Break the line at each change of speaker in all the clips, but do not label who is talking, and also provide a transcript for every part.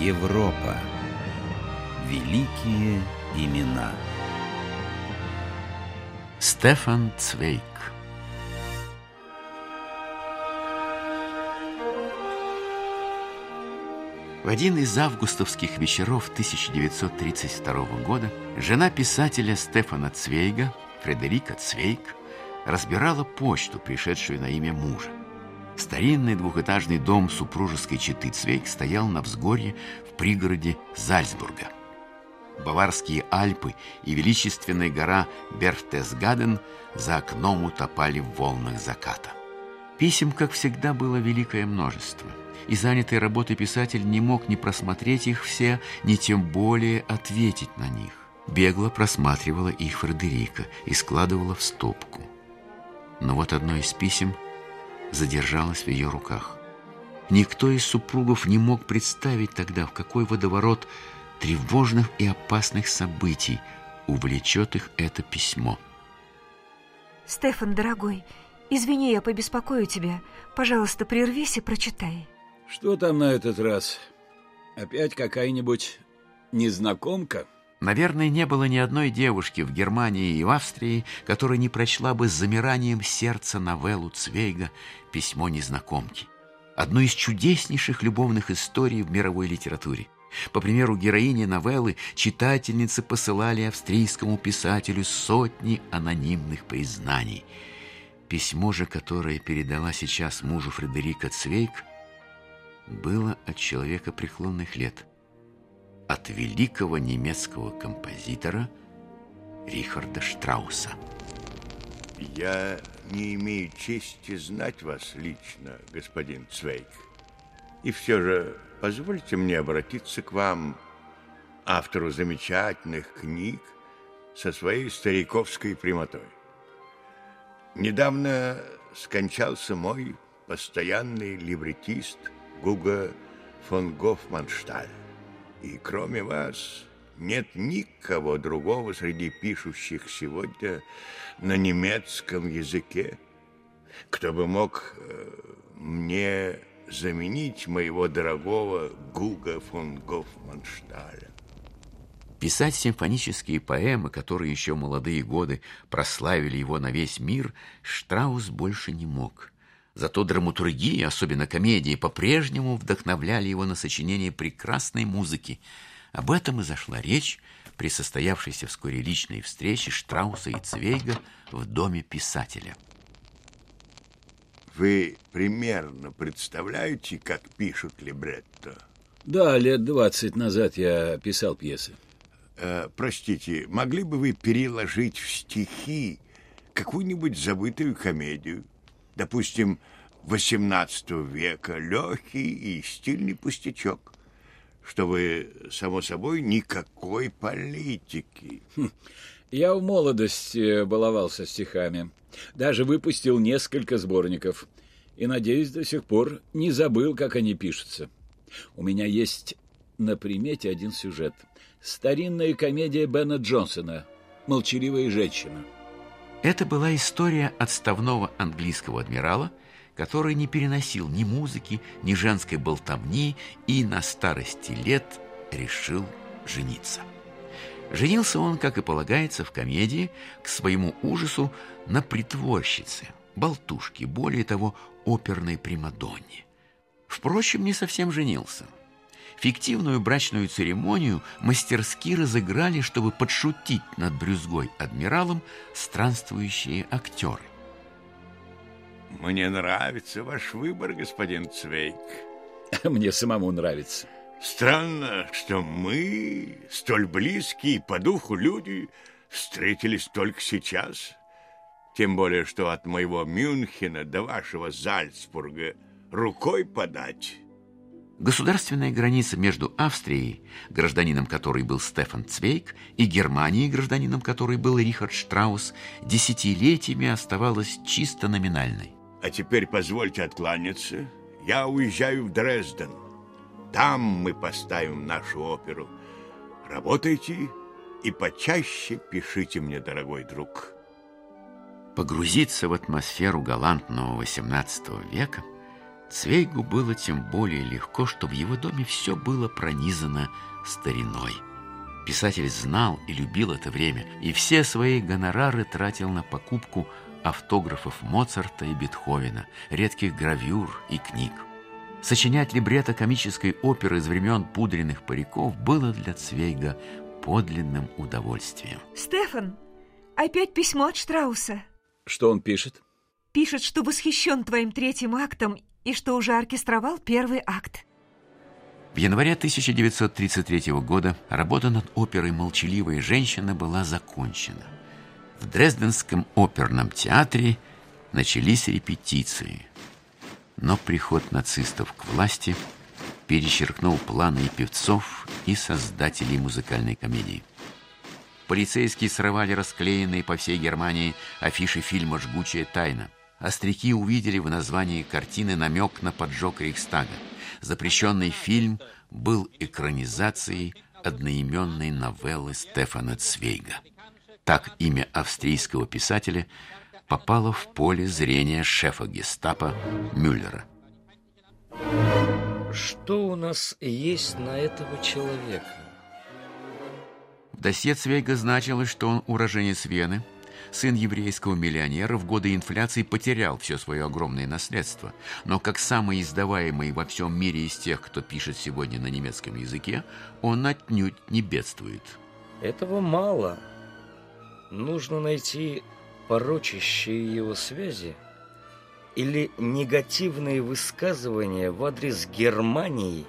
Европа. Великие имена.
Стефан Цвейк В один из августовских вечеров 1932 года жена писателя Стефана Цвейга, Фредерика Цвейк, разбирала почту, пришедшую на имя мужа. Старинный двухэтажный дом супружеской четы Цвейк стоял на взгорье в пригороде Зальцбурга. Баварские Альпы и величественная гора Берхтесгаден за окном утопали в волнах заката. Писем, как всегда, было великое множество – и занятый работой писатель не мог ни просмотреть их все, ни тем более ответить на них. Бегло просматривала их Фредерика и складывала в стопку. Но вот одно из писем задержалось в ее руках. Никто из супругов не мог представить тогда, в какой водоворот тревожных и опасных событий увлечет их это письмо.
Стефан, дорогой, извини, я побеспокою тебя. Пожалуйста, прервись и прочитай.
Что там на этот раз? Опять какая-нибудь незнакомка?
Наверное, не было ни одной девушки в Германии и в Австрии, которая не прочла бы с замиранием сердца новеллу Цвейга «Письмо незнакомки». Одну из чудеснейших любовных историй в мировой литературе. По примеру героини новеллы, читательницы посылали австрийскому писателю сотни анонимных признаний. Письмо же, которое передала сейчас мужу Фредерика Цвейк, было от человека преклонных лет, от великого немецкого композитора Рихарда Штрауса.
Я не имею чести знать вас лично, господин Цвейк. И все же позвольте мне обратиться к вам, автору замечательных книг, со своей стариковской прямотой. Недавно скончался мой постоянный либретист – Гуга фон Гофманшталь. И кроме вас нет никого другого среди пишущих сегодня на немецком языке, кто бы мог э, мне заменить моего дорогого Гуга фон Гофманшталя.
Писать симфонические поэмы, которые еще молодые годы прославили его на весь мир, Штраус больше не мог – Зато драматургии, особенно комедии, по-прежнему вдохновляли его на сочинение прекрасной музыки. Об этом и зашла речь при состоявшейся вскоре личной встрече Штрауса и Цвейга в доме писателя.
Вы примерно представляете, как пишут либретто?
Да, лет двадцать назад я писал пьесы.
Э, простите, могли бы вы переложить в стихи какую-нибудь забытую комедию? Допустим, XVIII века, легкий и стильный пустячок, чтобы, само собой, никакой политики.
Хм, я в молодости баловался стихами, даже выпустил несколько сборников и, надеюсь, до сих пор не забыл, как они пишутся. У меня есть на примете один сюжет. Старинная комедия Бена Джонсона «Молчаливая женщина».
Это была история отставного английского адмирала, который не переносил ни музыки, ни женской болтовни и на старости лет решил жениться. Женился он, как и полагается в комедии, к своему ужасу на притворщице, болтушке, более того, оперной примадонне. Впрочем, не совсем женился. Фиктивную брачную церемонию мастерски разыграли, чтобы подшутить над брюзгой адмиралом странствующие актеры.
Мне нравится ваш выбор, господин Цвейк.
Мне самому нравится.
Странно, что мы, столь близкие по духу люди, встретились только сейчас. Тем более, что от моего Мюнхена до вашего Зальцбурга рукой подать.
Государственная граница между Австрией, гражданином которой был Стефан Цвейк, и Германией, гражданином которой был Рихард Штраус, десятилетиями оставалась чисто номинальной.
А теперь позвольте откланяться. Я уезжаю в Дрезден. Там мы поставим нашу оперу. Работайте и почаще пишите мне, дорогой друг.
Погрузиться в атмосферу галантного XVIII века – Цвейгу было тем более легко, что в его доме все было пронизано стариной. Писатель знал и любил это время, и все свои гонорары тратил на покупку автографов Моцарта и Бетховена, редких гравюр и книг. Сочинять либретто комической оперы из времен пудренных париков было для Цвейга подлинным удовольствием.
Стефан, опять письмо от Штрауса.
Что он пишет?
Пишет, что восхищен твоим третьим актом и что уже оркестровал первый акт.
В январе 1933 года работа над оперой «Молчаливая женщина» была закончена. В Дрезденском оперном театре начались репетиции. Но приход нацистов к власти перечеркнул планы и певцов, и создателей музыкальной комедии. Полицейские срывали расклеенные по всей Германии афиши фильма «Жгучая тайна». Остряки увидели в названии картины намек на поджог Рейхстага. Запрещенный фильм был экранизацией одноименной новеллы Стефана Цвейга. Так имя австрийского писателя попало в поле зрения шефа гестапо Мюллера.
Что у нас есть на этого человека?
В досье Цвейга значилось, что он уроженец Вены – Сын еврейского миллионера в годы инфляции потерял все свое огромное наследство, но как самый издаваемый во всем мире из тех, кто пишет сегодня на немецком языке, он отнюдь не бедствует.
Этого мало. Нужно найти порочащие его связи или негативные высказывания в адрес Германии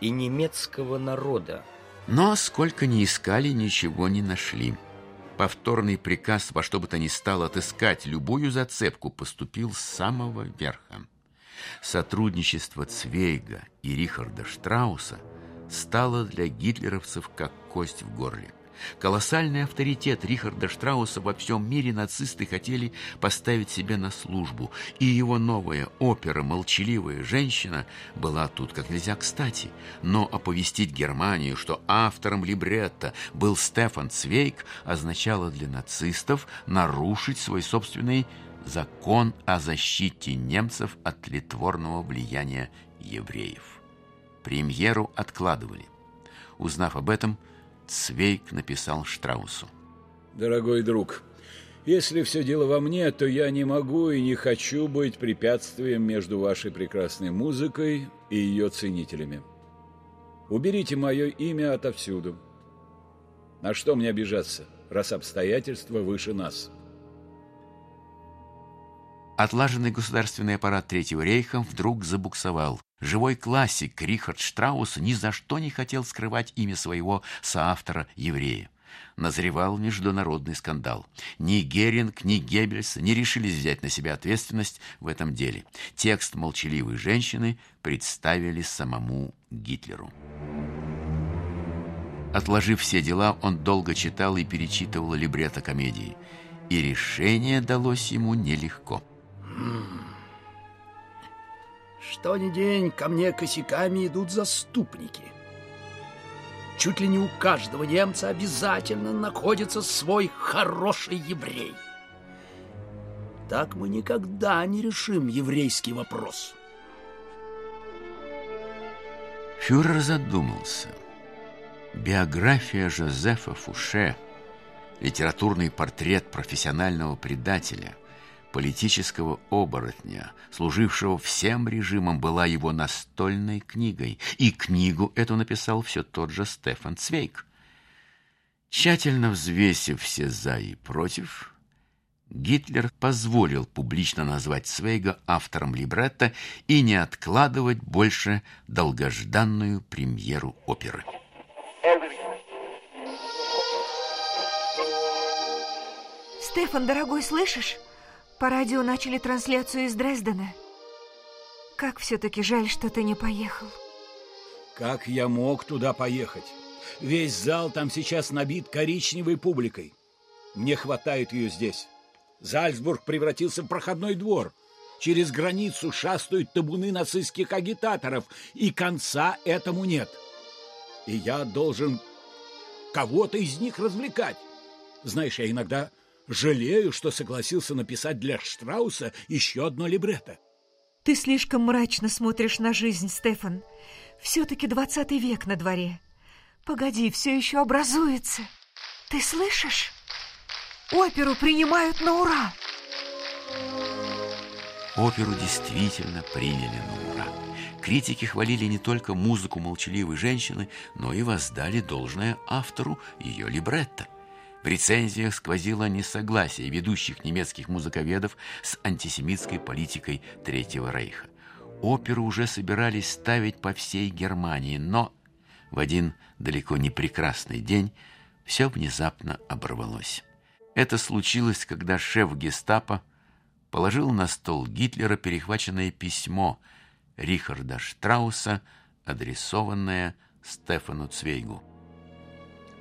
и немецкого народа.
Но сколько ни искали, ничего не нашли. Повторный приказ во что бы то ни стало отыскать любую зацепку поступил с самого верха. Сотрудничество Цвейга и Рихарда Штрауса стало для гитлеровцев как кость в горле. Колоссальный авторитет Рихарда Штрауса во всем мире нацисты хотели поставить себе на службу, и его новая опера «Молчаливая женщина» была тут как нельзя кстати. Но оповестить Германию, что автором либретто был Стефан Цвейк, означало для нацистов нарушить свой собственный закон о защите немцев от тлетворного влияния евреев. Премьеру откладывали. Узнав об этом, Цвейк написал Штраусу.
Дорогой друг, если все дело во мне, то я не могу и не хочу быть препятствием между вашей прекрасной музыкой и ее ценителями. Уберите мое имя отовсюду. На что мне обижаться, раз обстоятельства выше нас?»
Отлаженный государственный аппарат Третьего рейха вдруг забуксовал. Живой классик Рихард Штраус ни за что не хотел скрывать имя своего соавтора еврея. Назревал международный скандал. Ни Геринг, ни Геббельс не решились взять на себя ответственность в этом деле. Текст молчаливой женщины представили самому Гитлеру. Отложив все дела, он долго читал и перечитывал либретто комедии. И решение далось ему нелегко.
Что ни день ко мне косяками идут заступники. Чуть ли не у каждого немца обязательно находится свой хороший еврей. Так мы никогда не решим еврейский вопрос.
Фюрер задумался. Биография Жозефа Фуше, литературный портрет профессионального предателя – политического оборотня, служившего всем режимам, была его настольной книгой, и книгу эту написал все тот же Стефан Цвейк. Тщательно взвесив все «за» и «против», Гитлер позволил публично назвать Цвейга автором либретто и не откладывать больше долгожданную премьеру оперы.
Стефан, дорогой, слышишь? По радио начали трансляцию из Дрездена. Как все-таки жаль, что ты не поехал.
Как я мог туда поехать? Весь зал там сейчас набит коричневой публикой. Мне хватает ее здесь. Зальцбург превратился в проходной двор. Через границу шастают табуны нацистских агитаторов, и конца этому нет. И я должен кого-то из них развлекать. Знаешь, я иногда Жалею, что согласился написать для Штрауса еще одно либретто.
Ты слишком мрачно смотришь на жизнь, Стефан. Все-таки двадцатый век на дворе. Погоди, все еще образуется. Ты слышишь? Оперу принимают на ура.
Оперу действительно приняли на ура. Критики хвалили не только музыку молчаливой женщины, но и воздали должное автору ее либретто. Рецензиях сквозило несогласие ведущих немецких музыковедов с антисемитской политикой Третьего Рейха. Оперу уже собирались ставить по всей Германии, но в один далеко не прекрасный день все внезапно оборвалось. Это случилось, когда шеф гестапо положил на стол Гитлера перехваченное письмо Рихарда Штрауса, адресованное Стефану Цвейгу.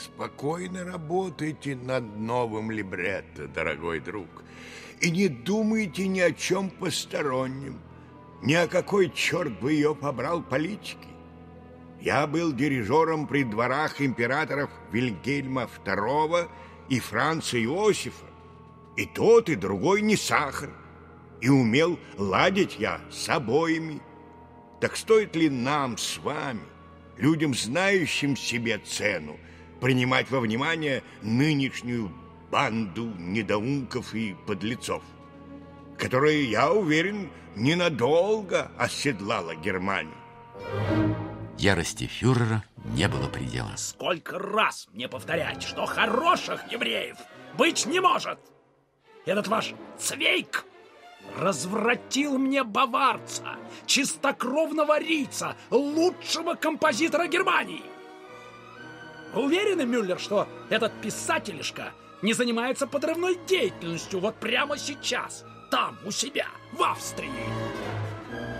Спокойно работайте над новым либретто, дорогой друг, и не думайте ни о чем постороннем, ни о какой черт бы ее побрал политики. Я был дирижером при дворах императоров Вильгельма II и Франца Иосифа, и тот, и другой не сахар, и умел ладить я с обоими. Так стоит ли нам с вами, людям, знающим себе цену, принимать во внимание нынешнюю банду недоумков и подлецов, которая, я уверен, ненадолго оседлала Германию.
Ярости фюрера не было предела.
Сколько раз мне повторять, что хороших евреев быть не может! Этот ваш Цвейк развратил мне баварца, чистокровного рица, лучшего композитора Германии. Вы уверены, Мюллер, что этот писателишка не занимается подрывной деятельностью вот прямо сейчас, там, у себя, в Австрии?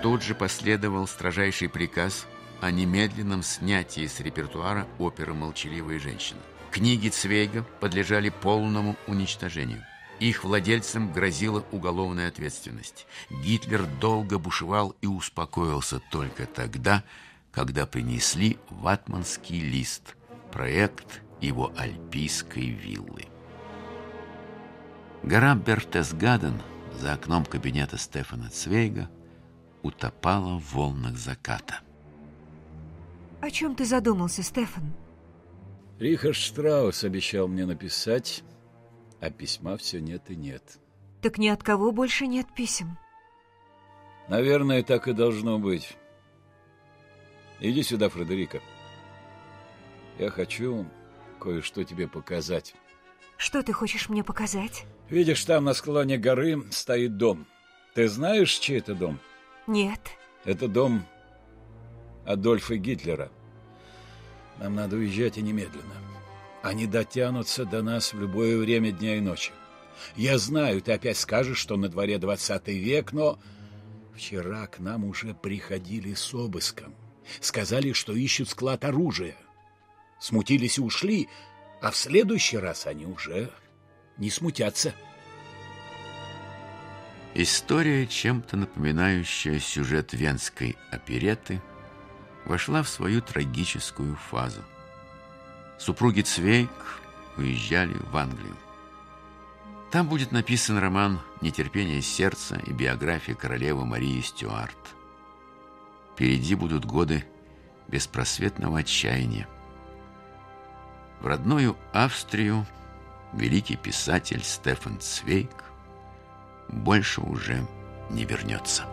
Тут же последовал строжайший приказ о немедленном снятии с репертуара оперы «Молчаливая женщина». Книги Цвейга подлежали полному уничтожению. Их владельцам грозила уголовная ответственность. Гитлер долго бушевал и успокоился только тогда, когда принесли ватманский лист – проект его альпийской виллы. Гора Бертесгаден за окном кабинета Стефана Цвейга утопала в волнах заката.
О чем ты задумался, Стефан?
Рихард Штраус обещал мне написать, а письма все нет и нет.
Так ни от кого больше нет писем.
Наверное, так и должно быть. Иди сюда, Фредерика. Я хочу кое-что тебе показать.
Что ты хочешь мне показать?
Видишь, там на склоне горы стоит дом. Ты знаешь, чей это дом?
Нет.
Это дом Адольфа Гитлера. Нам надо уезжать и немедленно. Они дотянутся до нас в любое время дня и ночи. Я знаю, ты опять скажешь, что на дворе двадцатый век, но вчера к нам уже приходили с обыском. Сказали, что ищут склад оружия смутились и ушли, а в следующий раз они уже не смутятся.
История, чем-то напоминающая сюжет венской опереты, вошла в свою трагическую фазу. Супруги Цвейк уезжали в Англию. Там будет написан роман «Нетерпение сердца» и биография королевы Марии Стюарт. Впереди будут годы беспросветного отчаяния. В родную Австрию великий писатель Стефан Цвейк больше уже не вернется.